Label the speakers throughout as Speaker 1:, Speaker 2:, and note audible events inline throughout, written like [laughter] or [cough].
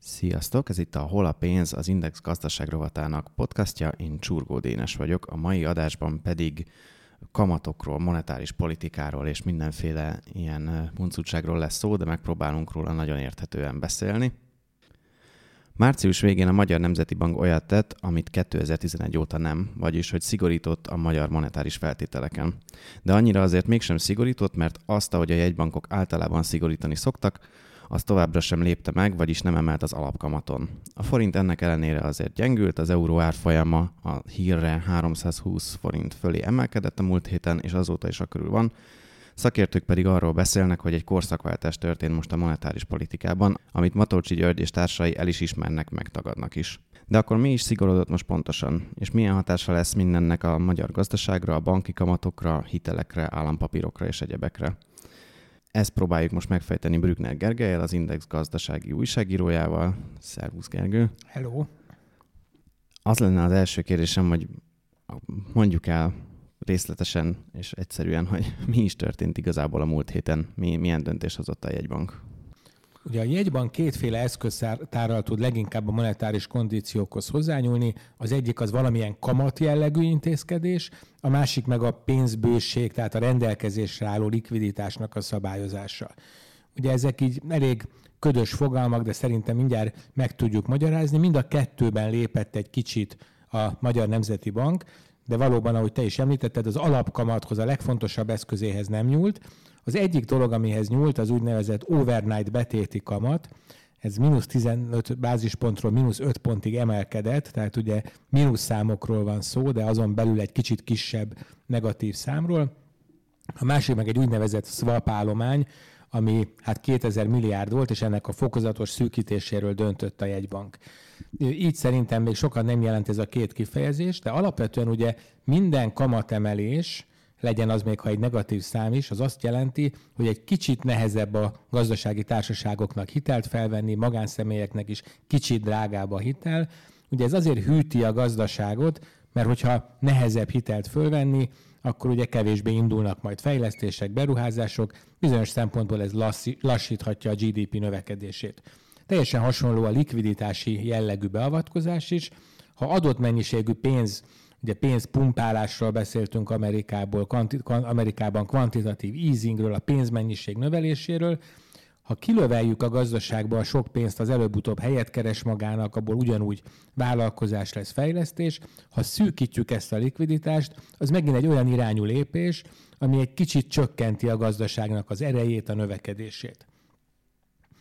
Speaker 1: Sziasztok, ez itt a Hol a pénz, az Index gazdaság rovatának podcastja, én Csurgó Dénes vagyok, a mai adásban pedig kamatokról, monetáris politikáról és mindenféle ilyen muncutságról lesz szó, de megpróbálunk róla nagyon érthetően beszélni. Március végén a Magyar Nemzeti Bank olyat tett, amit 2011 óta nem, vagyis hogy szigorított a magyar monetáris feltételeken. De annyira azért mégsem szigorított, mert azt, ahogy a jegybankok általában szigorítani szoktak, az továbbra sem lépte meg, vagyis nem emelt az alapkamaton. A forint ennek ellenére azért gyengült, az euró árfolyama a hírre 320 forint fölé emelkedett a múlt héten, és azóta is a körül van, Szakértők pedig arról beszélnek, hogy egy korszakváltás történt most a monetáris politikában, amit Matolcsi György és társai el is ismernek, megtagadnak is. De akkor mi is szigorodott most pontosan, és milyen hatása lesz mindennek a magyar gazdaságra, a banki kamatokra, hitelekre, állampapírokra és egyebekre? Ezt próbáljuk most megfejteni Brückner Gergelyel, az Index gazdasági újságírójával. Szervusz Gergő!
Speaker 2: Hello!
Speaker 1: Az lenne az első kérdésem, hogy mondjuk el részletesen és egyszerűen, hogy mi is történt igazából a múlt héten, mi, milyen döntés hozott a jegybank.
Speaker 2: Ugye a jegybank kétféle eszköztárral tud leginkább a monetáris kondíciókhoz hozzányúlni. Az egyik az valamilyen kamat jellegű intézkedés, a másik meg a pénzbőség, tehát a rendelkezésre álló likviditásnak a szabályozása. Ugye ezek így elég ködös fogalmak, de szerintem mindjárt meg tudjuk magyarázni. Mind a kettőben lépett egy kicsit a Magyar Nemzeti Bank, de valóban, ahogy te is említetted, az alapkamathoz, a legfontosabb eszközéhez nem nyúlt. Az egyik dolog, amihez nyúlt, az úgynevezett overnight betéti kamat, ez mínusz 15 bázispontról mínusz 5 pontig emelkedett, tehát ugye mínusz számokról van szó, de azon belül egy kicsit kisebb negatív számról. A másik meg egy úgynevezett swap állomány, ami hát 2000 milliárd volt, és ennek a fokozatos szűkítéséről döntött a jegybank. Így szerintem még sokan nem jelent ez a két kifejezés, de alapvetően ugye minden kamatemelés, legyen az még, ha egy negatív szám is, az azt jelenti, hogy egy kicsit nehezebb a gazdasági társaságoknak hitelt felvenni, magánszemélyeknek is kicsit drágább a hitel. Ugye ez azért hűti a gazdaságot, mert hogyha nehezebb hitelt fölvenni, akkor ugye kevésbé indulnak majd fejlesztések, beruházások, bizonyos szempontból ez lassíthatja a GDP növekedését. Teljesen hasonló a likviditási jellegű beavatkozás is. Ha adott mennyiségű pénz, ugye pénzpumpálásról beszéltünk Amerikából, kvanti, Amerikában kvantitatív easingről, a pénzmennyiség növeléséről, ha kilöveljük a gazdaságba a sok pénzt, az előbb-utóbb helyet keres magának, abból ugyanúgy vállalkozás lesz fejlesztés. Ha szűkítjük ezt a likviditást, az megint egy olyan irányú lépés, ami egy kicsit csökkenti a gazdaságnak az erejét, a növekedését.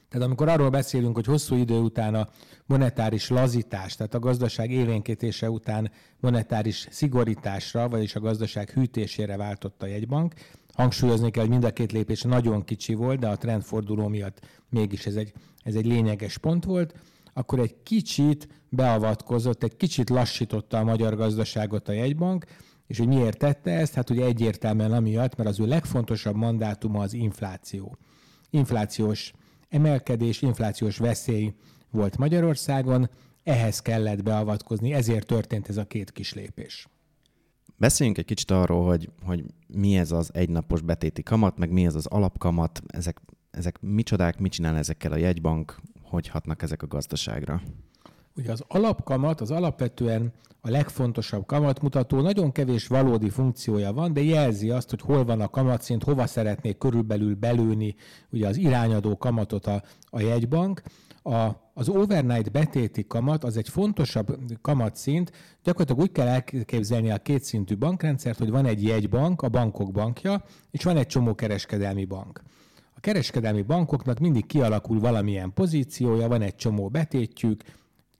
Speaker 2: Tehát amikor arról beszélünk, hogy hosszú idő után a monetáris lazítás, tehát a gazdaság élénkítése után monetáris szigorításra, vagyis a gazdaság hűtésére váltott a jegybank, hangsúlyozni kell, hogy mind a két lépés nagyon kicsi volt, de a trendforduló miatt mégis ez egy, ez egy lényeges pont volt, akkor egy kicsit beavatkozott, egy kicsit lassította a magyar gazdaságot a jegybank, és hogy miért tette ezt? Hát ugye egyértelműen amiatt, mert az ő legfontosabb mandátuma az infláció. Inflációs emelkedés, inflációs veszély volt Magyarországon, ehhez kellett beavatkozni, ezért történt ez a két kis lépés.
Speaker 1: Beszéljünk egy kicsit arról, hogy, hogy mi ez az egynapos betéti kamat, meg mi ez az alapkamat, ezek, ezek micsodák, mit csinál ezekkel a jegybank, hogy hatnak ezek a gazdaságra?
Speaker 2: Ugye az alapkamat az alapvetően a legfontosabb kamatmutató, nagyon kevés valódi funkciója van, de jelzi azt, hogy hol van a kamatszint, hova szeretnék körülbelül belőni ugye az irányadó kamatot a, a jegybank. A, az overnight betéti kamat az egy fontosabb kamatszint, gyakorlatilag úgy kell elképzelni a kétszintű bankrendszert, hogy van egy jegybank, a bankok bankja, és van egy csomó kereskedelmi bank. A kereskedelmi bankoknak mindig kialakul valamilyen pozíciója, van egy csomó betétjük,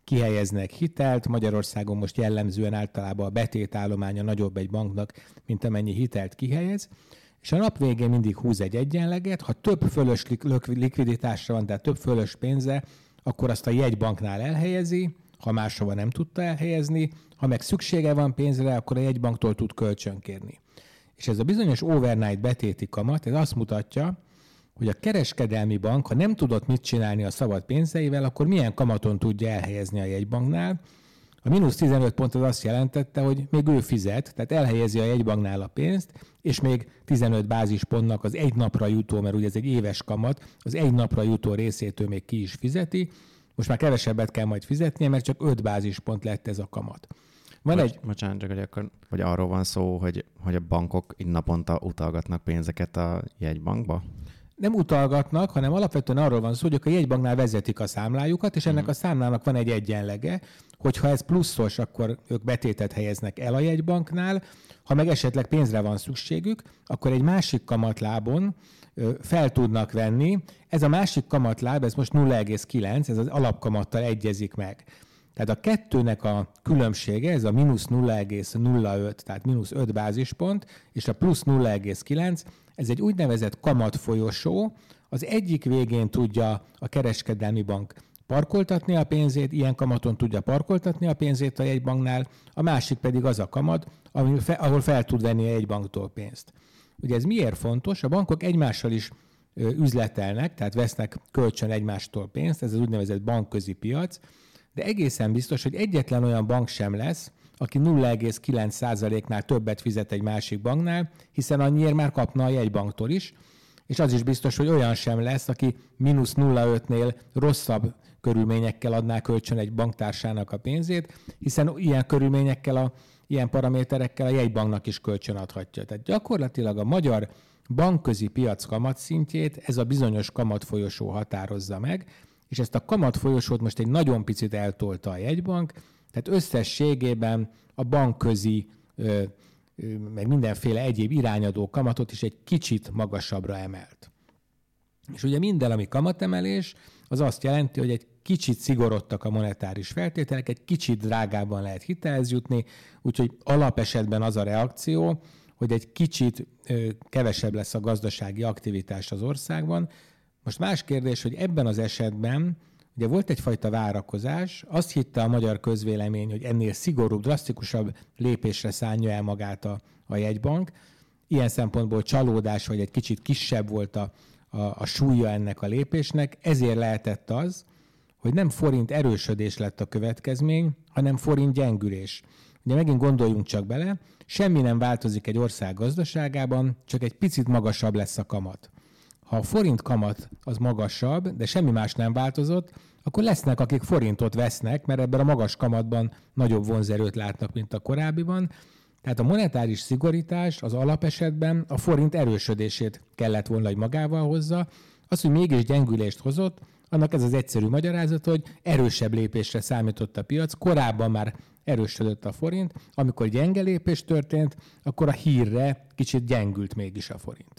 Speaker 2: kihelyeznek hitelt. Magyarországon most jellemzően általában a betétállománya nagyobb egy banknak, mint amennyi hitelt kihelyez. És a nap végén mindig húz egy egyenleget, ha több fölös likviditásra van, tehát több fölös pénze, akkor azt a jegybanknál elhelyezi, ha máshova nem tudta elhelyezni, ha meg szüksége van pénzre, akkor a jegybanktól tud kölcsönkérni. És ez a bizonyos overnight betéti kamat, ez azt mutatja, hogy a kereskedelmi bank, ha nem tudott mit csinálni a szabad pénzeivel, akkor milyen kamaton tudja elhelyezni a jegybanknál. A mínusz 15 pont az azt jelentette, hogy még ő fizet, tehát elhelyezi a jegybanknál a pénzt, és még 15 bázispontnak az egy napra jutó, mert ugye ez egy éves kamat, az egy napra jutó részét ő még ki is fizeti, most már kevesebbet kell majd fizetnie, mert csak 5 bázispont lett ez a kamat.
Speaker 1: Van vagy, egy... Bocsánat, csak hogy, akkor, hogy arról van szó, hogy, hogy a bankok így naponta utalgatnak pénzeket a jegybankba?
Speaker 2: Nem utalgatnak, hanem alapvetően arról van szó, hogy a jegybanknál vezetik a számlájukat, és ennek mhm. a számlának van egy egyenlege, hogyha ez pluszos, akkor ők betétet helyeznek el a jegybanknál, ha meg esetleg pénzre van szükségük, akkor egy másik kamatlábon fel tudnak venni. Ez a másik kamatláb, ez most 0,9, ez az alapkamattal egyezik meg. Tehát a kettőnek a különbsége, ez a mínusz 0,05, tehát mínusz 5 bázispont, és a plusz 0,9, ez egy úgynevezett kamatfolyosó. Az egyik végén tudja a kereskedelmi bank parkoltatni a pénzét, ilyen kamaton tudja parkoltatni a pénzét a jegybanknál, a másik pedig az a kamat, ahol fel tud venni a jegybanktól pénzt. Ugye ez miért fontos? A bankok egymással is üzletelnek, tehát vesznek kölcsön egymástól pénzt, ez az úgynevezett bankközi piac, de egészen biztos, hogy egyetlen olyan bank sem lesz, aki 0,9%-nál többet fizet egy másik banknál, hiszen annyiért már kapna a jegybanktól is, és az is biztos, hogy olyan sem lesz, aki mínusz 0,5-nél rosszabb körülményekkel adná kölcsön egy banktársának a pénzét, hiszen ilyen körülményekkel, a, ilyen paraméterekkel a jegybanknak is kölcsön adhatja. Tehát gyakorlatilag a magyar bankközi piac kamatszintjét ez a bizonyos kamatfolyosó határozza meg, és ezt a kamatfolyosót most egy nagyon picit eltolta a jegybank, tehát összességében a bankközi meg mindenféle egyéb irányadó kamatot is egy kicsit magasabbra emelt. És ugye minden, ami kamatemelés, az azt jelenti, hogy egy kicsit szigorodtak a monetáris feltételek, egy kicsit drágábban lehet hitelhez jutni, úgyhogy alapesetben az a reakció, hogy egy kicsit kevesebb lesz a gazdasági aktivitás az országban. Most más kérdés, hogy ebben az esetben Ugye volt egyfajta várakozás, azt hitte a magyar közvélemény, hogy ennél szigorúbb, drasztikusabb lépésre szánja el magát a, a jegybank. Ilyen szempontból csalódás, vagy egy kicsit kisebb volt a, a, a súlya ennek a lépésnek, ezért lehetett az, hogy nem forint erősödés lett a következmény, hanem forint gyengülés. Ugye megint gondoljunk csak bele, semmi nem változik egy ország gazdaságában, csak egy picit magasabb lesz a kamat. Ha a forint kamat az magasabb, de semmi más nem változott, akkor lesznek, akik forintot vesznek, mert ebben a magas kamatban nagyobb vonzerőt látnak, mint a korábbiban. Tehát a monetáris szigorítás az alapesetben a forint erősödését kellett volna, hogy magával hozza. Az, hogy mégis gyengülést hozott, annak ez az egyszerű magyarázat, hogy erősebb lépésre számított a piac. Korábban már erősödött a forint, amikor gyenge lépés történt, akkor a hírre kicsit gyengült mégis a forint.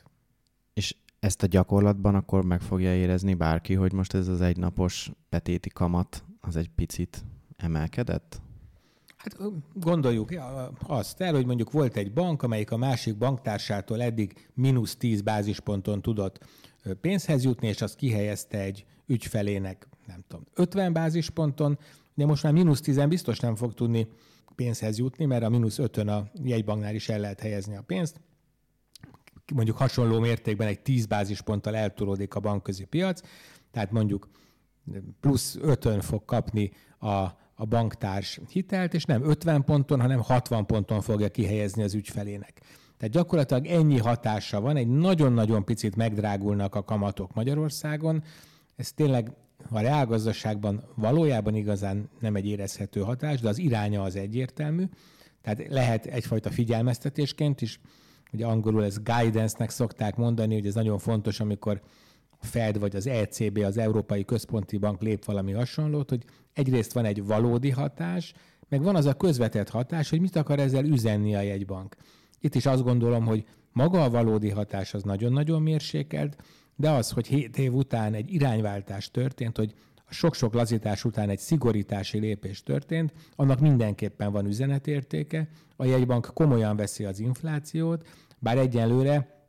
Speaker 1: Ezt a gyakorlatban akkor meg fogja érezni bárki, hogy most ez az egynapos betéti kamat az egy picit emelkedett?
Speaker 2: Hát gondoljuk azt el, hogy mondjuk volt egy bank, amelyik a másik banktársától eddig mínusz 10 bázisponton tudott pénzhez jutni, és azt kihelyezte egy ügyfelének, nem tudom, 50 bázisponton, de most már mínusz 10 biztos nem fog tudni pénzhez jutni, mert a mínusz 5-ön a jegybanknál is el lehet helyezni a pénzt mondjuk hasonló mértékben egy 10 bázisponttal eltolódik a bankközi piac, tehát mondjuk plusz 5 fog kapni a, a banktárs hitelt, és nem 50 ponton, hanem 60 ponton fogja kihelyezni az ügyfelének. Tehát gyakorlatilag ennyi hatása van, egy nagyon-nagyon picit megdrágulnak a kamatok Magyarországon. Ez tényleg a reálgazdaságban valójában igazán nem egy érezhető hatás, de az iránya az egyértelmű. Tehát lehet egyfajta figyelmeztetésként is ugye angolul ez guidance-nek szokták mondani, hogy ez nagyon fontos, amikor Fed vagy az ECB, az Európai Központi Bank lép valami hasonlót, hogy egyrészt van egy valódi hatás, meg van az a közvetett hatás, hogy mit akar ezzel üzenni a jegybank. Itt is azt gondolom, hogy maga a valódi hatás az nagyon-nagyon mérsékelt, de az, hogy 7 év után egy irányváltás történt, hogy sok-sok lazítás után egy szigorítási lépés történt, annak mindenképpen van üzenetértéke. A jegybank komolyan veszi az inflációt, bár egyenlőre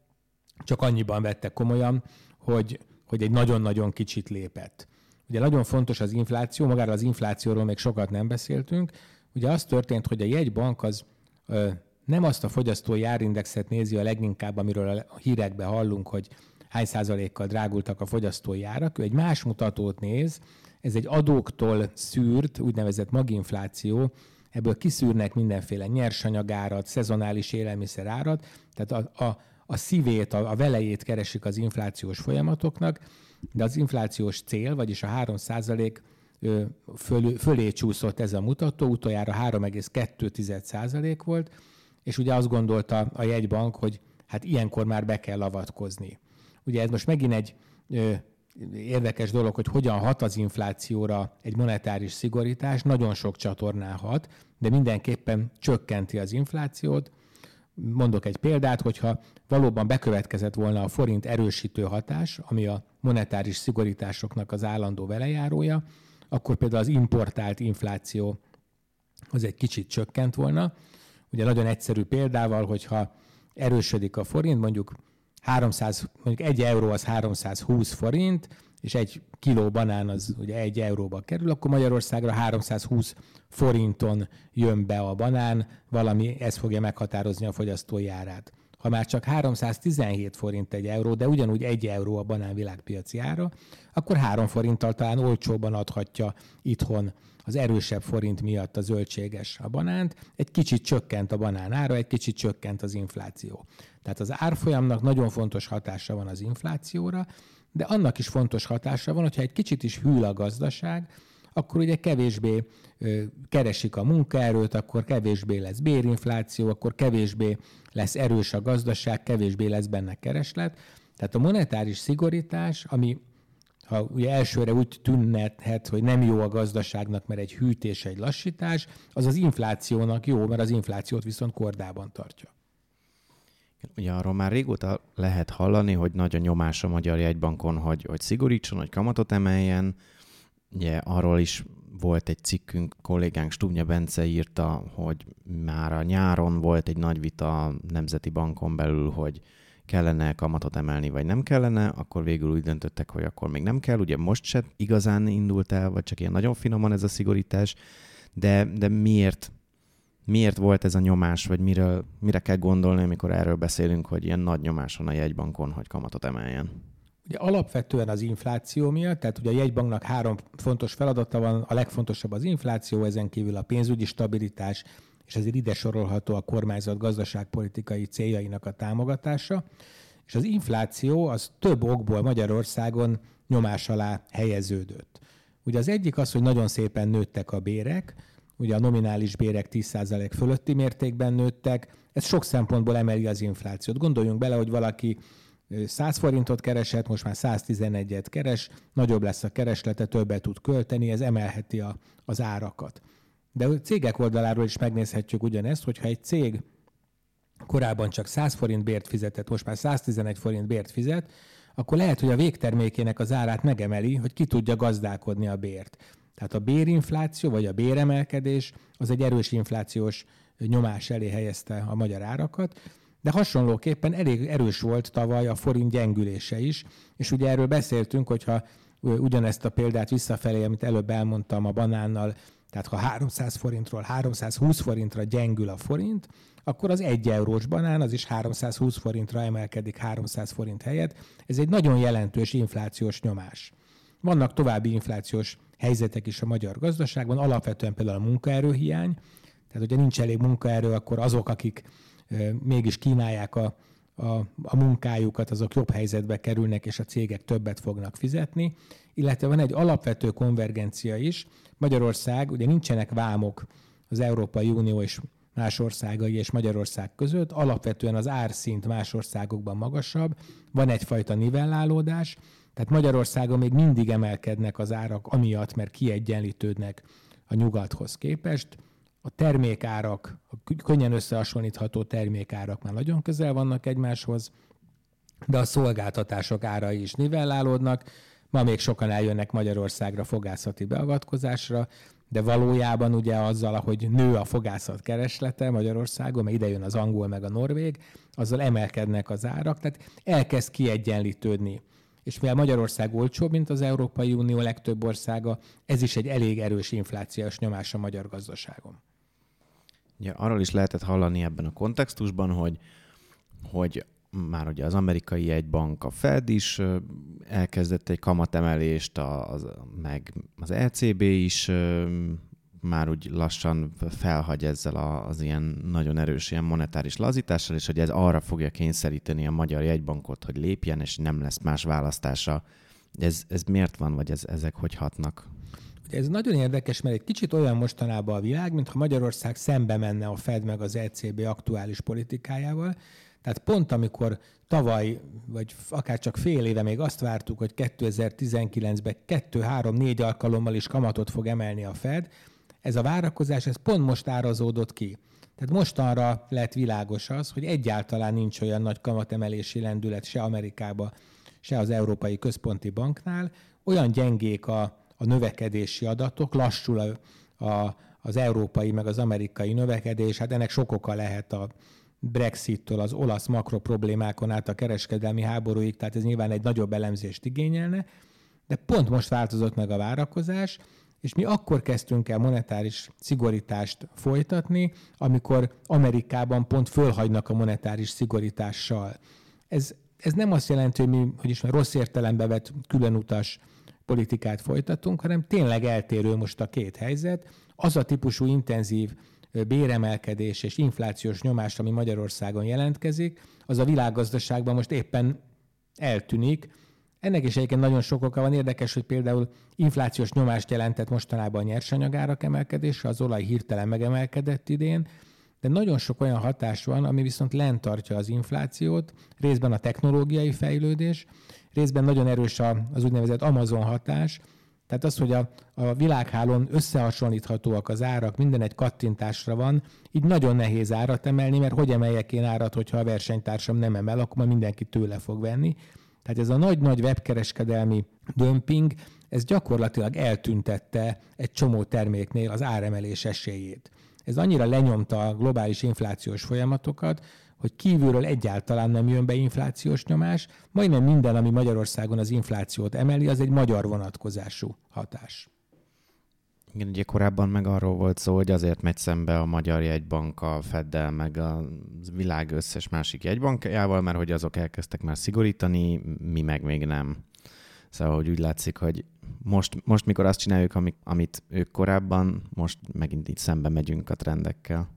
Speaker 2: csak annyiban vette komolyan, hogy, hogy egy nagyon-nagyon kicsit lépett. Ugye nagyon fontos az infláció, magáról az inflációról még sokat nem beszéltünk. Ugye az történt, hogy a jegybank az ö, nem azt a fogyasztói árindexet nézi a leginkább, amiről a hírekben hallunk, hogy hány százalékkal drágultak a fogyasztói árak, ő egy más mutatót néz, ez egy adóktól szűrt, úgynevezett maginfláció, ebből kiszűrnek mindenféle nyersanyagárat, szezonális élelmiszerárat, tehát a, a, a szívét, a, a velejét keresik az inflációs folyamatoknak, de az inflációs cél, vagyis a 3 százalék föl, fölé csúszott ez a mutató, utoljára 3,2 százalék volt, és ugye azt gondolta a jegybank, hogy hát ilyenkor már be kell avatkozni. Ugye ez most megint egy ö, érdekes dolog, hogy hogyan hat az inflációra egy monetáris szigorítás, nagyon sok csatornán hat, de mindenképpen csökkenti az inflációt. Mondok egy példát, hogyha valóban bekövetkezett volna a forint erősítő hatás, ami a monetáris szigorításoknak az állandó velejárója, akkor például az importált infláció az egy kicsit csökkent volna. Ugye nagyon egyszerű példával, hogyha erősödik a forint, mondjuk 300, mondjuk egy euró az 320 forint, és egy kiló banán az ugye egy euróba kerül, akkor Magyarországra 320 forinton jön be a banán, valami ez fogja meghatározni a fogyasztói árát. Ha már csak 317 forint egy euró, de ugyanúgy egy euró a banán világpiaci ára, akkor 3 forinttal talán olcsóban adhatja itthon az erősebb forint miatt a zöldséges a banánt, egy kicsit csökkent a banán ára, egy kicsit csökkent az infláció. Tehát az árfolyamnak nagyon fontos hatása van az inflációra, de annak is fontos hatása van, hogyha egy kicsit is hűl a gazdaság, akkor ugye kevésbé keresik a munkaerőt, akkor kevésbé lesz bérinfláció, akkor kevésbé lesz erős a gazdaság, kevésbé lesz benne kereslet. Tehát a monetáris szigorítás, ami ha ugye elsőre úgy tűnhet, hogy nem jó a gazdaságnak, mert egy hűtés, egy lassítás, az az inflációnak jó, mert az inflációt viszont kordában tartja.
Speaker 1: Ugye arról már régóta lehet hallani, hogy nagy a nyomás a Magyar Jegybankon, hogy, hogy szigorítson, hogy kamatot emeljen. Ugye arról is volt egy cikkünk, kollégánk Stubnya Bence írta, hogy már a nyáron volt egy nagy vita a Nemzeti Bankon belül, hogy kellene kamatot emelni, vagy nem kellene, akkor végül úgy döntöttek, hogy akkor még nem kell. Ugye most se igazán indult el, vagy csak ilyen nagyon finoman ez a szigorítás, de, de miért miért volt ez a nyomás, vagy miről, mire kell gondolni, amikor erről beszélünk, hogy ilyen nagy nyomás van a jegybankon, hogy kamatot emeljen?
Speaker 2: Ugye alapvetően az infláció miatt, tehát ugye a jegybanknak három fontos feladata van, a legfontosabb az infláció, ezen kívül a pénzügyi stabilitás, és ezért ide sorolható a kormányzat gazdaságpolitikai céljainak a támogatása. És az infláció az több okból Magyarországon nyomás alá helyeződött. Ugye az egyik az, hogy nagyon szépen nőttek a bérek, ugye a nominális bérek 10% fölötti mértékben nőttek, ez sok szempontból emeli az inflációt. Gondoljunk bele, hogy valaki 100 forintot keresett, most már 111-et keres, nagyobb lesz a kereslete, többet tud költeni, ez emelheti a, az árakat. De a cégek oldaláról is megnézhetjük ugyanezt, hogyha egy cég korábban csak 100 forint bért fizetett, most már 111 forint bért fizet, akkor lehet, hogy a végtermékének az árát megemeli, hogy ki tudja gazdálkodni a bért. Tehát a bérinfláció vagy a béremelkedés az egy erős inflációs nyomás elé helyezte a magyar árakat, de hasonlóképpen elég erős volt tavaly a forint gyengülése is, és ugye erről beszéltünk, hogyha ugyanezt a példát visszafelé, amit előbb elmondtam a banánnal, tehát ha 300 forintról 320 forintra gyengül a forint, akkor az 1 eurós banán az is 320 forintra emelkedik 300 forint helyett. Ez egy nagyon jelentős inflációs nyomás. Vannak további inflációs helyzetek is a magyar gazdaságban, alapvetően például a munkaerőhiány, tehát hogyha nincs elég munkaerő, akkor azok, akik mégis kínálják a, a, a munkájukat, azok jobb helyzetbe kerülnek, és a cégek többet fognak fizetni, illetve van egy alapvető konvergencia is. Magyarország, ugye nincsenek vámok az Európai Unió és más országai és Magyarország között, alapvetően az árszint más országokban magasabb, van egyfajta nivellálódás, tehát Magyarországon még mindig emelkednek az árak, amiatt, mert kiegyenlítődnek a nyugathoz képest. A termékárak, a könnyen összehasonlítható termékárak már nagyon közel vannak egymáshoz, de a szolgáltatások árai is nivellálódnak. Ma még sokan eljönnek Magyarországra fogászati beavatkozásra, de valójában ugye azzal, ahogy nő a fogászat kereslete Magyarországon, mert ide jön az angol meg a norvég, azzal emelkednek az árak, tehát elkezd kiegyenlítődni és mivel Magyarország olcsóbb, mint az Európai Unió legtöbb országa, ez is egy elég erős inflációs nyomás a magyar gazdaságon.
Speaker 1: Ja, arról is lehetett hallani ebben a kontextusban, hogy, hogy már ugye az amerikai egybank, a Fed is elkezdett egy kamatemelést, az, meg az ECB is már úgy lassan felhagy ezzel az ilyen nagyon erős ilyen monetáris lazítással, és hogy ez arra fogja kényszeríteni a magyar jegybankot, hogy lépjen, és nem lesz más választása. Ez, ez miért van, vagy ez, ezek hogy hatnak?
Speaker 2: Ez nagyon érdekes, mert egy kicsit olyan mostanában a világ, mintha Magyarország szembe menne a Fed meg az ECB aktuális politikájával. Tehát pont amikor tavaly, vagy akár csak fél éve még azt vártuk, hogy 2019-ben 2-3-4 alkalommal is kamatot fog emelni a Fed, ez a várakozás, ez pont most árazódott ki. Tehát mostanra lett világos az, hogy egyáltalán nincs olyan nagy kamatemelési lendület se Amerikába, se az Európai Központi Banknál. Olyan gyengék a, a növekedési adatok, lassul a, a, az európai meg az amerikai növekedés, hát ennek sok oka lehet a Brexit-től az olasz makroproblémákon át a kereskedelmi háborúig, tehát ez nyilván egy nagyobb elemzést igényelne, de pont most változott meg a várakozás, és mi akkor kezdtünk el monetáris szigorítást folytatni, amikor Amerikában pont fölhagynak a monetáris szigorítással. Ez, ez nem azt jelenti, hogy mi hogy is rossz értelembe vett különutas politikát folytatunk, hanem tényleg eltérő most a két helyzet. Az a típusú intenzív béremelkedés és inflációs nyomás, ami Magyarországon jelentkezik, az a világgazdaságban most éppen eltűnik, ennek is egyébként nagyon sok oka van. Érdekes, hogy például inflációs nyomást jelentett mostanában a nyersanyagárak emelkedése, az olaj hirtelen megemelkedett idén, de nagyon sok olyan hatás van, ami viszont lent tartja az inflációt, részben a technológiai fejlődés, részben nagyon erős az úgynevezett Amazon hatás, tehát az, hogy a, a világhálón összehasonlíthatóak az árak, minden egy kattintásra van, így nagyon nehéz árat emelni, mert hogy emeljek én árat, hogyha a versenytársam nem emel, akkor már mindenki tőle fog venni. Tehát ez a nagy-nagy webkereskedelmi dömping, ez gyakorlatilag eltüntette egy csomó terméknél az áremelés esélyét. Ez annyira lenyomta a globális inflációs folyamatokat, hogy kívülről egyáltalán nem jön be inflációs nyomás, majdnem minden, ami Magyarországon az inflációt emeli, az egy magyar vonatkozású hatás.
Speaker 1: Igen, ugye korábban meg arról volt szó, hogy azért megy szembe a Magyar Jegybank a Feddel, meg a világ összes másik jegybankjával, mert hogy azok elkezdtek már szigorítani, mi meg még nem. Szóval, hogy úgy látszik, hogy most, most mikor azt csináljuk, amit, amit ők korábban, most megint így szembe megyünk a trendekkel.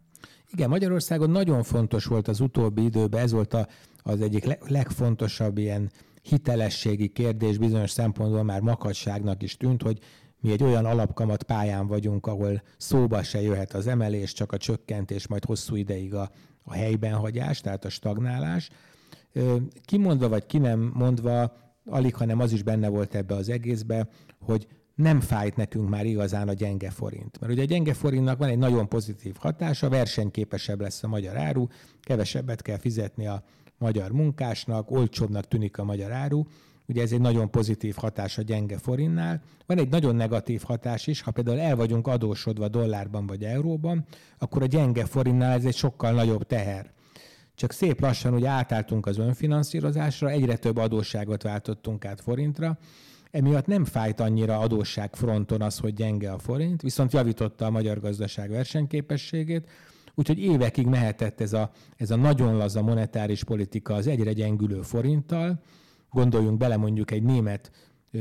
Speaker 2: Igen, Magyarországon nagyon fontos volt az utóbbi időben, ez volt a, az egyik legfontosabb ilyen hitelességi kérdés, bizonyos szempontból már makadságnak is tűnt, hogy mi egy olyan alapkamat pályán vagyunk, ahol szóba se jöhet az emelés, csak a csökkentés, majd hosszú ideig a, a helyben hagyás, tehát a stagnálás. Kimondva vagy ki nem mondva, alig, hanem az is benne volt ebbe az egészbe, hogy nem fájt nekünk már igazán a gyenge forint. Mert ugye a gyenge forintnak van egy nagyon pozitív hatása, versenyképesebb lesz a magyar áru, kevesebbet kell fizetni a magyar munkásnak, olcsóbbnak tűnik a magyar áru, Ugye ez egy nagyon pozitív hatás a gyenge forintnál. Van egy nagyon negatív hatás is, ha például el vagyunk adósodva dollárban vagy euróban, akkor a gyenge forintnál ez egy sokkal nagyobb teher. Csak szép lassan ugye átálltunk az önfinanszírozásra, egyre több adósságot váltottunk át forintra, emiatt nem fájt annyira adósság fronton az, hogy gyenge a forint, viszont javította a magyar gazdaság versenyképességét, úgyhogy évekig mehetett ez a, ez a nagyon laza monetáris politika az egyre gyengülő forinttal, Gondoljunk bele mondjuk egy német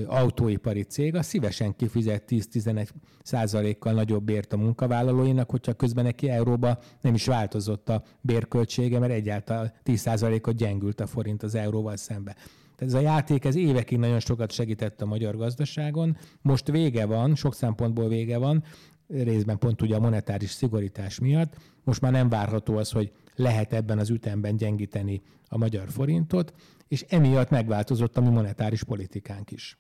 Speaker 2: autóipari cég, az szívesen kifizet 10-11 százalékkal nagyobb bért a munkavállalóinak, hogyha közben neki euróba nem is változott a bérköltsége, mert egyáltalán 10 százalékot gyengült a forint az euróval szembe. Tehát ez a játék ez évekig nagyon sokat segített a magyar gazdaságon. Most vége van, sok szempontból vége van, részben pont ugye a monetáris szigorítás miatt. Most már nem várható az, hogy lehet ebben az ütemben gyengíteni a magyar forintot és emiatt megváltozott a mi monetáris politikánk is.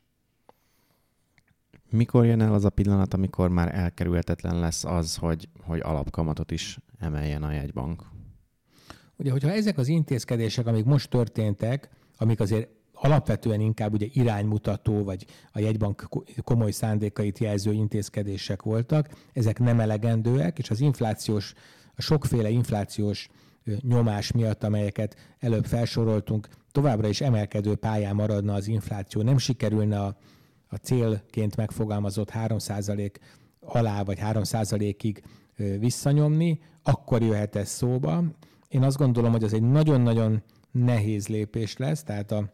Speaker 1: Mikor jön el az a pillanat, amikor már elkerülhetetlen lesz az, hogy, hogy alapkamatot is emeljen a jegybank?
Speaker 2: Ugye, hogyha ezek az intézkedések, amik most történtek, amik azért alapvetően inkább ugye iránymutató, vagy a jegybank komoly szándékait jelző intézkedések voltak, ezek nem elegendőek, és az inflációs, a sokféle inflációs nyomás miatt, amelyeket előbb felsoroltunk, továbbra is emelkedő pályán maradna az infláció, nem sikerülne a, a célként megfogalmazott 3% alá vagy 3%-ig visszanyomni, akkor jöhet ez szóba. Én azt gondolom, hogy ez egy nagyon-nagyon nehéz lépés lesz, tehát a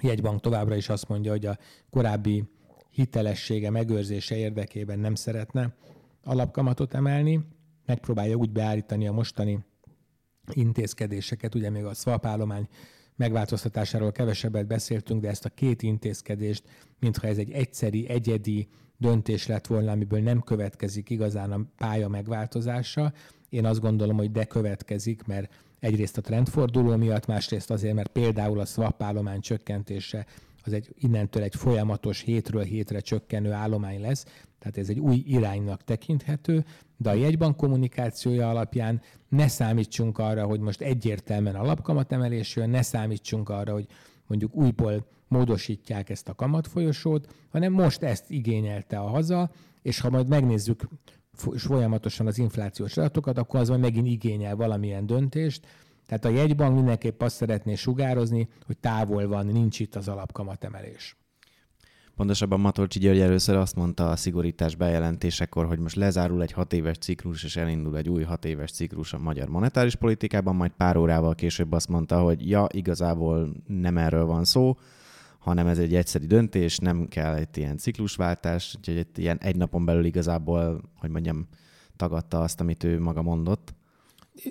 Speaker 2: jegybank továbbra is azt mondja, hogy a korábbi hitelessége megőrzése érdekében nem szeretne alapkamatot emelni, megpróbálja úgy beállítani a mostani intézkedéseket, ugye még a swap állomány megváltoztatásáról kevesebbet beszéltünk, de ezt a két intézkedést, mintha ez egy egyszeri, egyedi döntés lett volna, amiből nem következik igazán a pálya megváltozása. Én azt gondolom, hogy de következik, mert egyrészt a trendforduló miatt, másrészt azért, mert például a swap állomány csökkentése az egy innentől egy folyamatos hétről hétre csökkenő állomány lesz, tehát ez egy új iránynak tekinthető, de a jegybank kommunikációja alapján ne számítsunk arra, hogy most egyértelműen alapkamatemelés jön, ne számítsunk arra, hogy mondjuk újból módosítják ezt a kamatfolyosót, hanem most ezt igényelte a haza, és ha majd megnézzük folyamatosan az inflációs adatokat, akkor az majd megint igényel valamilyen döntést. Tehát a jegybank mindenképp azt szeretné sugározni, hogy távol van, nincs itt az alapkamatemelés.
Speaker 1: Pontosabban Matolcsi György először azt mondta a szigorítás bejelentésekor, hogy most lezárul egy hat éves ciklus, és elindul egy új hat éves ciklus a magyar monetáris politikában, majd pár órával később azt mondta, hogy ja, igazából nem erről van szó, hanem ez egy egyszerű döntés, nem kell egy ilyen ciklusváltás, úgyhogy egy ilyen egy napon belül igazából, hogy mondjam, tagadta azt, amit ő maga mondott.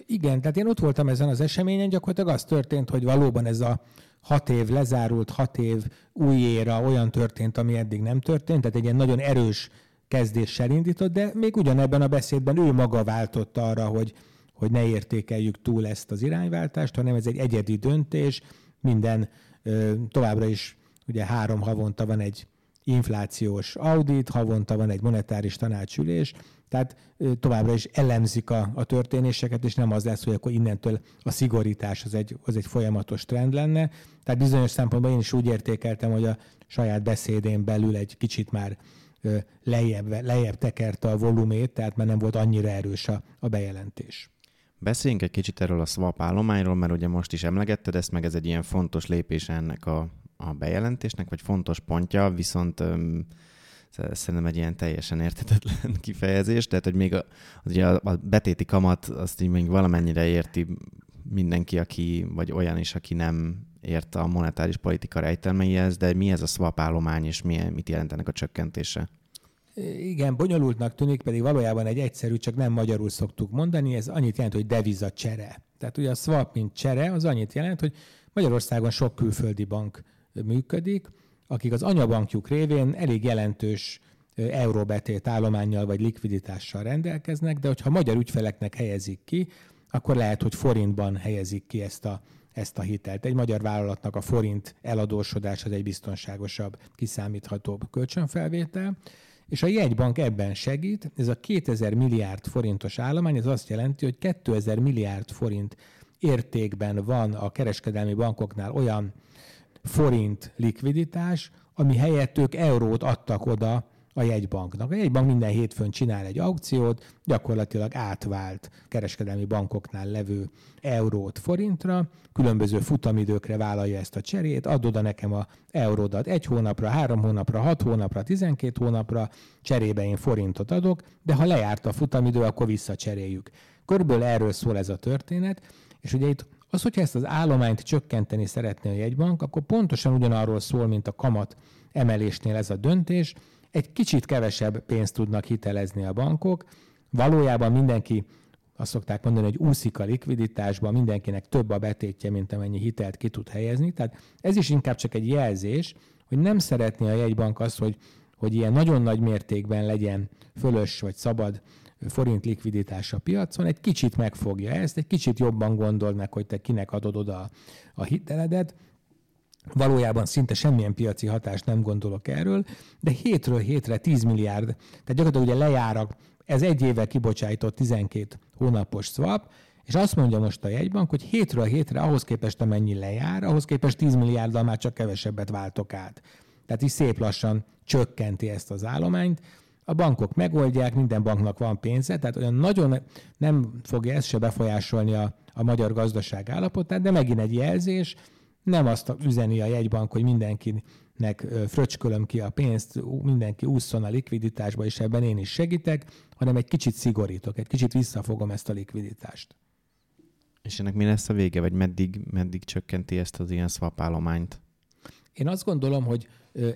Speaker 2: Igen, tehát én ott voltam ezen az eseményen, gyakorlatilag az történt, hogy valóban ez a hat év lezárult, hat év új éra olyan történt, ami eddig nem történt, tehát egy ilyen nagyon erős kezdéssel indított, de még ugyanebben a beszédben ő maga váltott arra, hogy, hogy ne értékeljük túl ezt az irányváltást, hanem ez egy egyedi döntés, minden továbbra is ugye három havonta van egy inflációs audit, havonta van egy monetáris tanácsülés, tehát továbbra is elemzik a, a történéseket, és nem az lesz, hogy akkor innentől a szigorítás az egy, az egy folyamatos trend lenne. Tehát bizonyos szempontból én is úgy értékeltem, hogy a saját beszédén belül egy kicsit már lejjebb, lejjebb tekerte a volumét, tehát már nem volt annyira erős a, a bejelentés.
Speaker 1: Beszéljünk egy kicsit erről a swap állományról, mert ugye most is emlegetted ezt, meg ez egy ilyen fontos lépés ennek a, a bejelentésnek, vagy fontos pontja, viszont öm, szerintem egy ilyen teljesen értetetlen [laughs] kifejezés, tehát hogy még a, ugye a, a betéti kamat azt így még valamennyire érti mindenki, aki, vagy olyan is, aki nem ért a monetáris politika rejtelmeihez, de mi ez a swap állomány, és milyen, mit jelent ennek a csökkentése?
Speaker 2: Igen, bonyolultnak tűnik, pedig valójában egy egyszerű, csak nem magyarul szoktuk mondani, ez annyit jelent, hogy deviza csere. Tehát ugye a swap, mint csere, az annyit jelent, hogy Magyarországon sok külföldi bank működik, akik az anyabankjuk révén elég jelentős euróbetét állományjal vagy likviditással rendelkeznek, de hogyha magyar ügyfeleknek helyezik ki, akkor lehet, hogy forintban helyezik ki ezt a, ezt a hitelt. Egy magyar vállalatnak a forint eladósodás az egy biztonságosabb, kiszámíthatóbb kölcsönfelvétel, és a jegybank ebben segít. Ez a 2000 milliárd forintos állomány, ez azt jelenti, hogy 2000 milliárd forint értékben van a kereskedelmi bankoknál olyan forint likviditás, ami helyett ők eurót adtak oda a jegybanknak. A jegybank minden hétfőn csinál egy aukciót, gyakorlatilag átvált kereskedelmi bankoknál levő eurót forintra, különböző futamidőkre vállalja ezt a cserét, add oda nekem a euródat egy hónapra, három hónapra, hat hónapra, tizenkét hónapra, cserébe én forintot adok, de ha lejárt a futamidő, akkor visszacseréljük. Körülbelül erről szól ez a történet, és ugye itt az, hogyha ezt az állományt csökkenteni szeretné a jegybank, akkor pontosan ugyanarról szól, mint a kamat emelésnél ez a döntés, egy kicsit kevesebb pénzt tudnak hitelezni a bankok. Valójában mindenki azt szokták mondani, hogy úszik a likviditásban, mindenkinek több a betétje, mint amennyi hitelt ki tud helyezni. Tehát ez is inkább csak egy jelzés, hogy nem szeretné a jegybank azt, hogy, hogy ilyen nagyon nagy mértékben legyen fölös vagy szabad forint likviditás a piacon, egy kicsit megfogja ezt, egy kicsit jobban gondol meg, hogy te kinek adod oda a hiteledet, Valójában szinte semmilyen piaci hatást nem gondolok erről, de hétről hétre 10 milliárd, tehát gyakorlatilag ugye lejár ez egy éve kibocsájtott 12 hónapos swap, és azt mondja most a jegybank, hogy hétről hétre ahhoz képest, amennyi lejár, ahhoz képest 10 milliárddal már csak kevesebbet váltok át. Tehát is szép lassan csökkenti ezt az állományt. A bankok megoldják, minden banknak van pénze, tehát olyan nagyon nem fogja ez se befolyásolni a, a magyar gazdaság állapotát, de megint egy jelzés, nem azt üzeni a jegybank, hogy mindenkinek fröcskölöm ki a pénzt, mindenki ússzon a likviditásba, és ebben én is segítek, hanem egy kicsit szigorítok, egy kicsit visszafogom ezt a likviditást.
Speaker 1: És ennek mi lesz a vége, vagy meddig, meddig csökkenti ezt az ilyen swap állományt?
Speaker 2: Én azt gondolom, hogy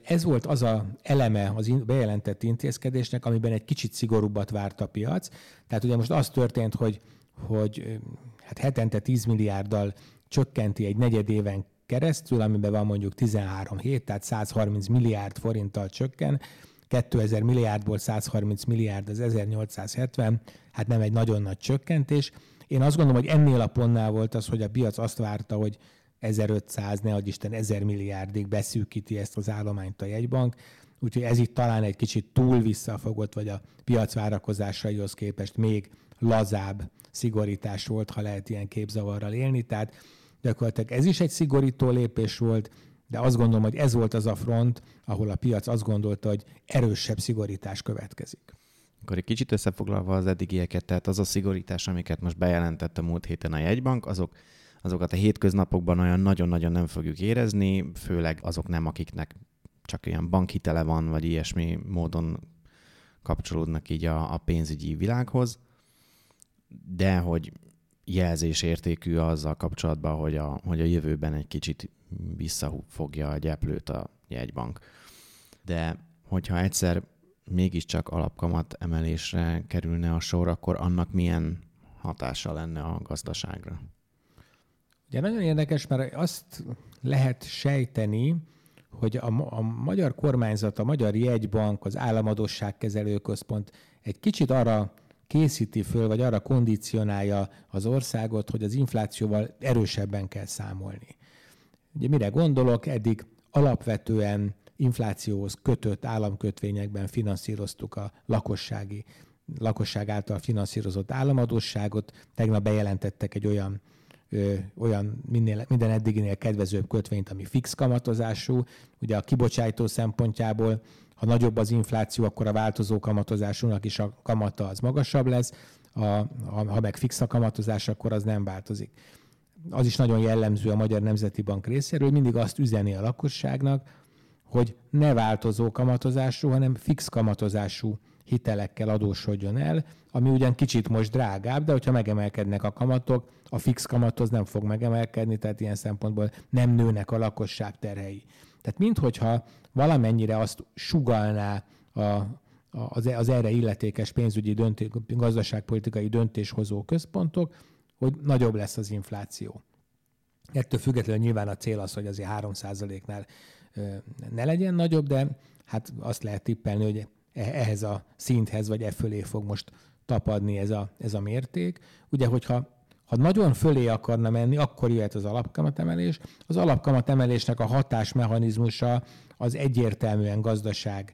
Speaker 2: ez volt az a eleme az bejelentett intézkedésnek, amiben egy kicsit szigorúbbat várt a piac. Tehát ugye most az történt, hogy, hogy hát hetente 10 milliárddal csökkenti egy negyed éven keresztül, amiben van mondjuk 13 hét, tehát 130 milliárd forinttal csökken, 2000 milliárdból 130 milliárd az 1870, hát nem egy nagyon nagy csökkentés. Én azt gondolom, hogy ennél a pontnál volt az, hogy a piac azt várta, hogy 1500, ne Isten, 1000 milliárdig beszűkíti ezt az állományt a jegybank, úgyhogy ez itt talán egy kicsit túl visszafogott, vagy a piac várakozásaihoz képest még lazább szigorítás volt, ha lehet ilyen képzavarral élni. Tehát gyakorlatilag ez is egy szigorító lépés volt, de azt gondolom, hogy ez volt az a front, ahol a piac azt gondolta, hogy erősebb szigorítás következik.
Speaker 1: Akkor egy kicsit összefoglalva az eddigieket, tehát az a szigorítás, amiket most bejelentett a múlt héten a jegybank, azok azokat a hétköznapokban olyan nagyon-nagyon nem fogjuk érezni, főleg azok nem, akiknek csak ilyen bankhitele van, vagy ilyesmi módon kapcsolódnak így a, a pénzügyi világhoz, de hogy jelzésértékű azzal kapcsolatban, hogy a, hogy a jövőben egy kicsit visszafogja a gyeplőt a jegybank. De hogyha egyszer mégiscsak alapkamat emelésre kerülne a sor, akkor annak milyen hatása lenne a gazdaságra?
Speaker 2: Ugye nagyon érdekes, mert azt lehet sejteni, hogy a, a magyar kormányzat, a Magyar Jegybank, az Államadosságkezelő Központ egy kicsit arra készíti föl, vagy arra kondicionálja az országot, hogy az inflációval erősebben kell számolni. Ugye mire gondolok, eddig alapvetően inflációhoz kötött államkötvényekben finanszíroztuk a lakossági, lakosság által finanszírozott államadósságot. Tegnap bejelentettek egy olyan olyan minél, minden eddiginél kedvezőbb kötvényt, ami fix kamatozású. Ugye a kibocsátó szempontjából, ha nagyobb az infláció, akkor a változó kamatozásúnak is a kamata az magasabb lesz, a, a, ha meg fix a kamatozás, akkor az nem változik. Az is nagyon jellemző a Magyar Nemzeti Bank részéről, mindig azt üzeni a lakosságnak, hogy ne változó kamatozású, hanem fix kamatozású hitelekkel adósodjon el, ami ugyan kicsit most drágább, de hogyha megemelkednek a kamatok, a fix kamathoz nem fog megemelkedni, tehát ilyen szempontból nem nőnek a lakosság terhei. Tehát minthogyha valamennyire azt sugalná a, az, erre illetékes pénzügyi döntés, gazdaságpolitikai döntéshozó központok, hogy nagyobb lesz az infláció. Ettől függetlenül nyilván a cél az, hogy azért 3%-nál ne legyen nagyobb, de hát azt lehet tippelni, hogy ehhez a szinthez, vagy e fölé fog most tapadni ez a, ez a mérték. Ugye, hogyha ha nagyon fölé akarna menni, akkor jöhet az alapkamatemelés. Az alapkamatemelésnek a hatásmechanizmusa az egyértelműen gazdaság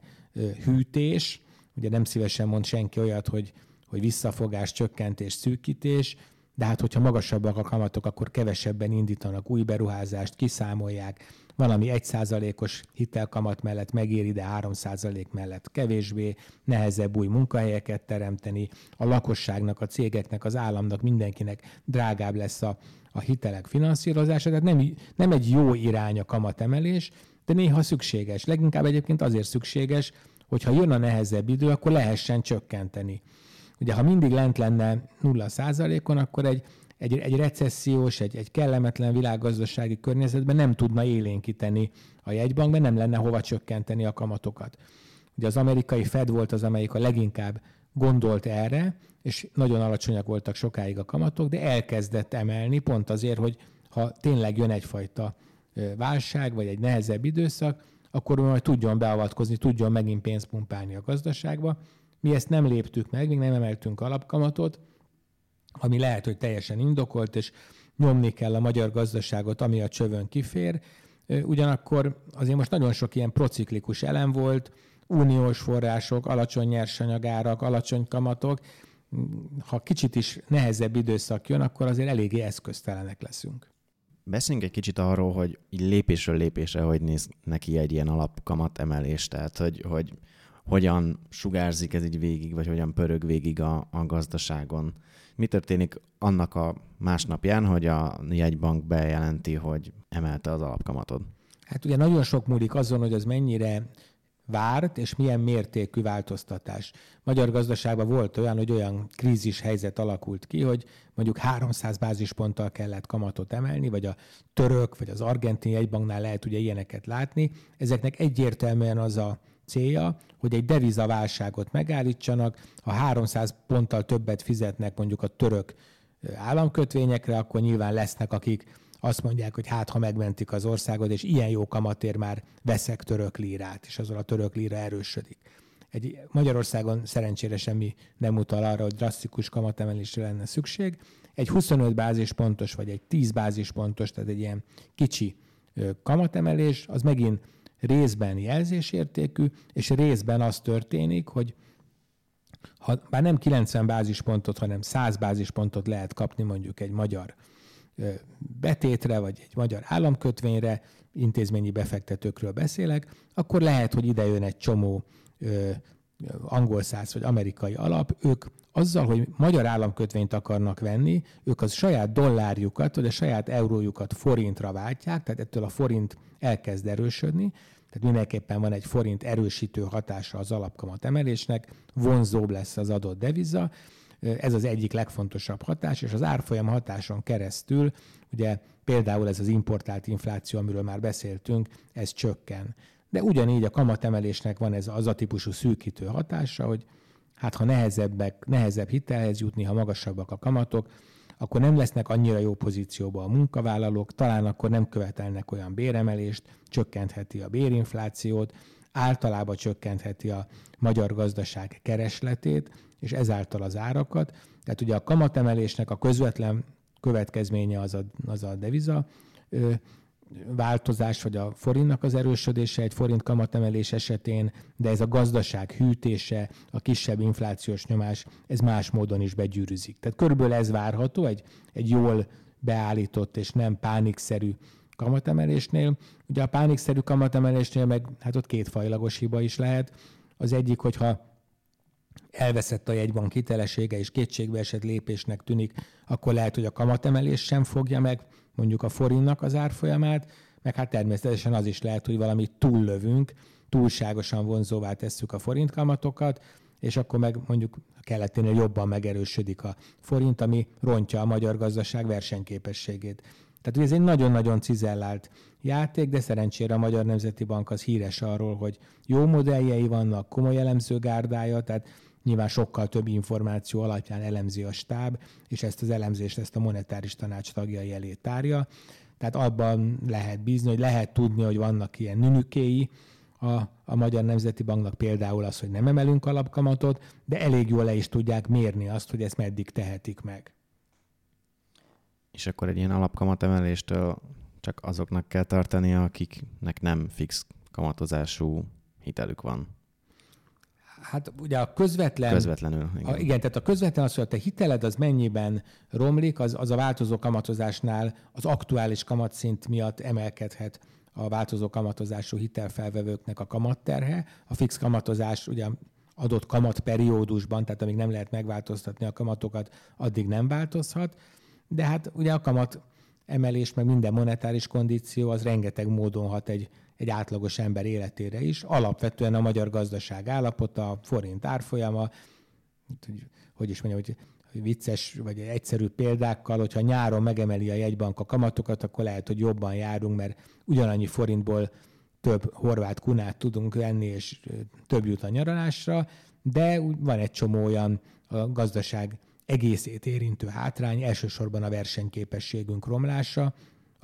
Speaker 2: hűtés. Ugye nem szívesen mond senki olyat, hogy, hogy visszafogás, csökkentés, szűkítés, de hát hogyha magasabbak a kamatok, akkor kevesebben indítanak új beruházást, kiszámolják, valami 1%-os hitelkamat mellett megéri, de 3% mellett kevésbé, nehezebb új munkahelyeket teremteni, a lakosságnak, a cégeknek, az államnak, mindenkinek drágább lesz a, a hitelek finanszírozása, tehát nem, nem egy jó irány a kamatemelés, de néha szükséges. Leginkább egyébként azért szükséges, hogyha jön a nehezebb idő, akkor lehessen csökkenteni. Ugye, ha mindig lent lenne 0% on akkor egy egy, egy recessziós, egy, egy kellemetlen világgazdasági környezetben nem tudna élénkíteni a jegybank, mert nem lenne hova csökkenteni a kamatokat. Ugye az amerikai Fed volt az, amelyik a leginkább gondolt erre, és nagyon alacsonyak voltak sokáig a kamatok, de elkezdett emelni pont azért, hogy ha tényleg jön egyfajta válság, vagy egy nehezebb időszak, akkor majd tudjon beavatkozni, tudjon megint pénzt pumpálni a gazdaságba. Mi ezt nem léptük meg, még nem emeltünk alapkamatot, ami lehet, hogy teljesen indokolt, és nyomni kell a magyar gazdaságot, ami a csövön kifér. Ugyanakkor azért most nagyon sok ilyen prociklikus elem volt, uniós források, alacsony nyersanyagárak, alacsony kamatok. Ha kicsit is nehezebb időszak jön, akkor azért eléggé eszköztelenek leszünk.
Speaker 1: Beszéljünk egy kicsit arról, hogy lépésről lépésre hogy néz neki egy ilyen alapkamat emelés, tehát hogy, hogy hogyan sugárzik ez így végig, vagy hogyan pörög végig a, a gazdaságon mi történik annak a másnapján, hogy a jegybank bejelenti, hogy emelte az alapkamatod?
Speaker 2: Hát ugye nagyon sok múlik azon, hogy az mennyire várt, és milyen mértékű változtatás. Magyar gazdaságban volt olyan, hogy olyan krízis helyzet alakult ki, hogy mondjuk 300 bázisponttal kellett kamatot emelni, vagy a török, vagy az argentin jegybanknál lehet ugye ilyeneket látni. Ezeknek egyértelműen az a célja, hogy egy devizaválságot megállítsanak, ha 300 ponttal többet fizetnek mondjuk a török államkötvényekre, akkor nyilván lesznek, akik azt mondják, hogy hát ha megmentik az országot, és ilyen jó kamatér már veszek török lírát, és azon a török líra erősödik. Egy Magyarországon szerencsére semmi nem utal arra, hogy drasztikus kamatemelésre lenne szükség. Egy 25 bázispontos, vagy egy 10 bázispontos, tehát egy ilyen kicsi kamatemelés, az megint részben jelzésértékű, és részben az történik, hogy ha bár nem 90 bázispontot, hanem 100 bázispontot lehet kapni mondjuk egy magyar betétre, vagy egy magyar államkötvényre, intézményi befektetőkről beszélek, akkor lehet, hogy ide jön egy csomó angol száz vagy amerikai alap, ők azzal, hogy magyar államkötvényt akarnak venni, ők az saját dollárjukat, vagy a saját eurójukat forintra váltják, tehát ettől a forint elkezd erősödni, tehát mindenképpen van egy forint erősítő hatása az alapkamat emelésnek, vonzóbb lesz az adott deviza, ez az egyik legfontosabb hatás, és az árfolyam hatáson keresztül, ugye például ez az importált infláció, amiről már beszéltünk, ez csökken. De ugyanígy a kamatemelésnek van ez az a típusú szűkítő hatása, hogy hát ha nehezebbek, nehezebb hitelhez jutni, ha magasabbak a kamatok, akkor nem lesznek annyira jó pozícióban a munkavállalók, talán akkor nem követelnek olyan béremelést, csökkentheti a bérinflációt, általában csökkentheti a magyar gazdaság keresletét, és ezáltal az árakat. Tehát ugye a kamatemelésnek a közvetlen következménye az a, az a deviza változás, vagy a forintnak az erősödése egy forint kamatemelés esetén, de ez a gazdaság hűtése, a kisebb inflációs nyomás, ez más módon is begyűrűzik. Tehát körülbelül ez várható egy, egy jól beállított és nem pánikszerű kamatemelésnél. Ugye a pánikszerű kamatemelésnél meg hát ott kétfajlagos hiba is lehet. Az egyik, hogyha elveszett a jegybank hitelessége és kétségbe esett lépésnek tűnik, akkor lehet, hogy a kamatemelés sem fogja meg mondjuk a forintnak az árfolyamát, meg hát természetesen az is lehet, hogy valamit túllövünk, túlságosan vonzóvá tesszük a forint kamatokat, és akkor meg mondjuk a keleténél jobban megerősödik a forint, ami rontja a magyar gazdaság versenyképességét. Tehát ez egy nagyon-nagyon cizellált játék, de szerencsére a Magyar Nemzeti Bank az híres arról, hogy jó modelljei vannak, komoly elemzőgárdája, tehát nyilván sokkal több információ alapján elemzi a stáb, és ezt az elemzést ezt a monetáris tanács tagjai elé tárja. Tehát abban lehet bízni, hogy lehet tudni, hogy vannak ilyen nünükéi a, a Magyar Nemzeti Banknak például az, hogy nem emelünk alapkamatot, de elég jól le is tudják mérni azt, hogy ezt meddig tehetik meg.
Speaker 1: És akkor egy ilyen alapkamatemeléstől csak azoknak kell tartani, akiknek nem fix kamatozású hitelük van.
Speaker 2: Hát ugye a közvetlen...
Speaker 1: Közvetlenül,
Speaker 2: igen. A, igen, tehát a közvetlen az, hogy a te hiteled az mennyiben romlik, az, az a változó kamatozásnál az aktuális kamatszint miatt emelkedhet a változó kamatozású hitelfelvevőknek a kamatterhe. A fix kamatozás ugye adott kamatperiódusban, tehát amíg nem lehet megváltoztatni a kamatokat, addig nem változhat. De hát ugye a kamat emelés, meg minden monetáris kondíció, az rengeteg módon hat egy, egy átlagos ember életére is. Alapvetően a magyar gazdaság állapota, a forint árfolyama, hogy, hogy is mondjam, hogy vicces vagy egyszerű példákkal, hogyha nyáron megemeli a jegybank a kamatokat, akkor lehet, hogy jobban járunk, mert ugyanannyi forintból több horvát kunát tudunk venni, és több jut a nyaralásra, de van egy csomó olyan a gazdaság egészét érintő hátrány, elsősorban a versenyképességünk romlása,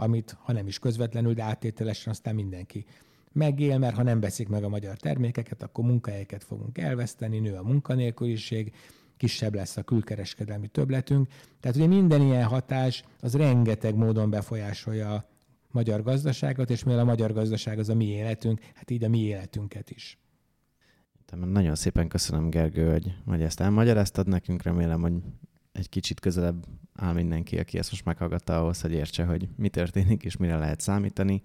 Speaker 2: amit ha nem is közvetlenül, de áttételesen aztán mindenki megél, mert ha nem veszik meg a magyar termékeket, akkor munkahelyeket fogunk elveszteni, nő a munkanélküliség, kisebb lesz a külkereskedelmi többletünk. Tehát ugye minden ilyen hatás az rengeteg módon befolyásolja a magyar gazdaságot, és mivel a magyar gazdaság az a mi életünk, hát így a mi életünket is.
Speaker 1: Nagyon szépen köszönöm, Gergő, hogy, hogy ezt elmagyaráztad nekünk. Remélem, hogy egy kicsit közelebb áll mindenki, aki ezt most meghallgatta ahhoz, hogy értse, hogy mi történik és mire lehet számítani.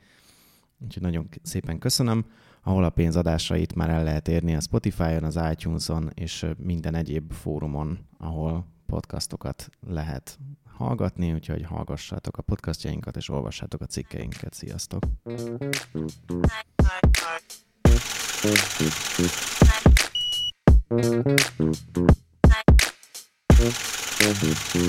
Speaker 1: Úgyhogy nagyon szépen köszönöm. Ahol a pénz adásait már el lehet érni a Spotify-on, az iTunes-on és minden egyéb fórumon, ahol podcastokat lehet hallgatni, úgyhogy hallgassátok a podcastjainkat és olvassátok a cikkeinket. Sziasztok!
Speaker 3: Thank you. Bye.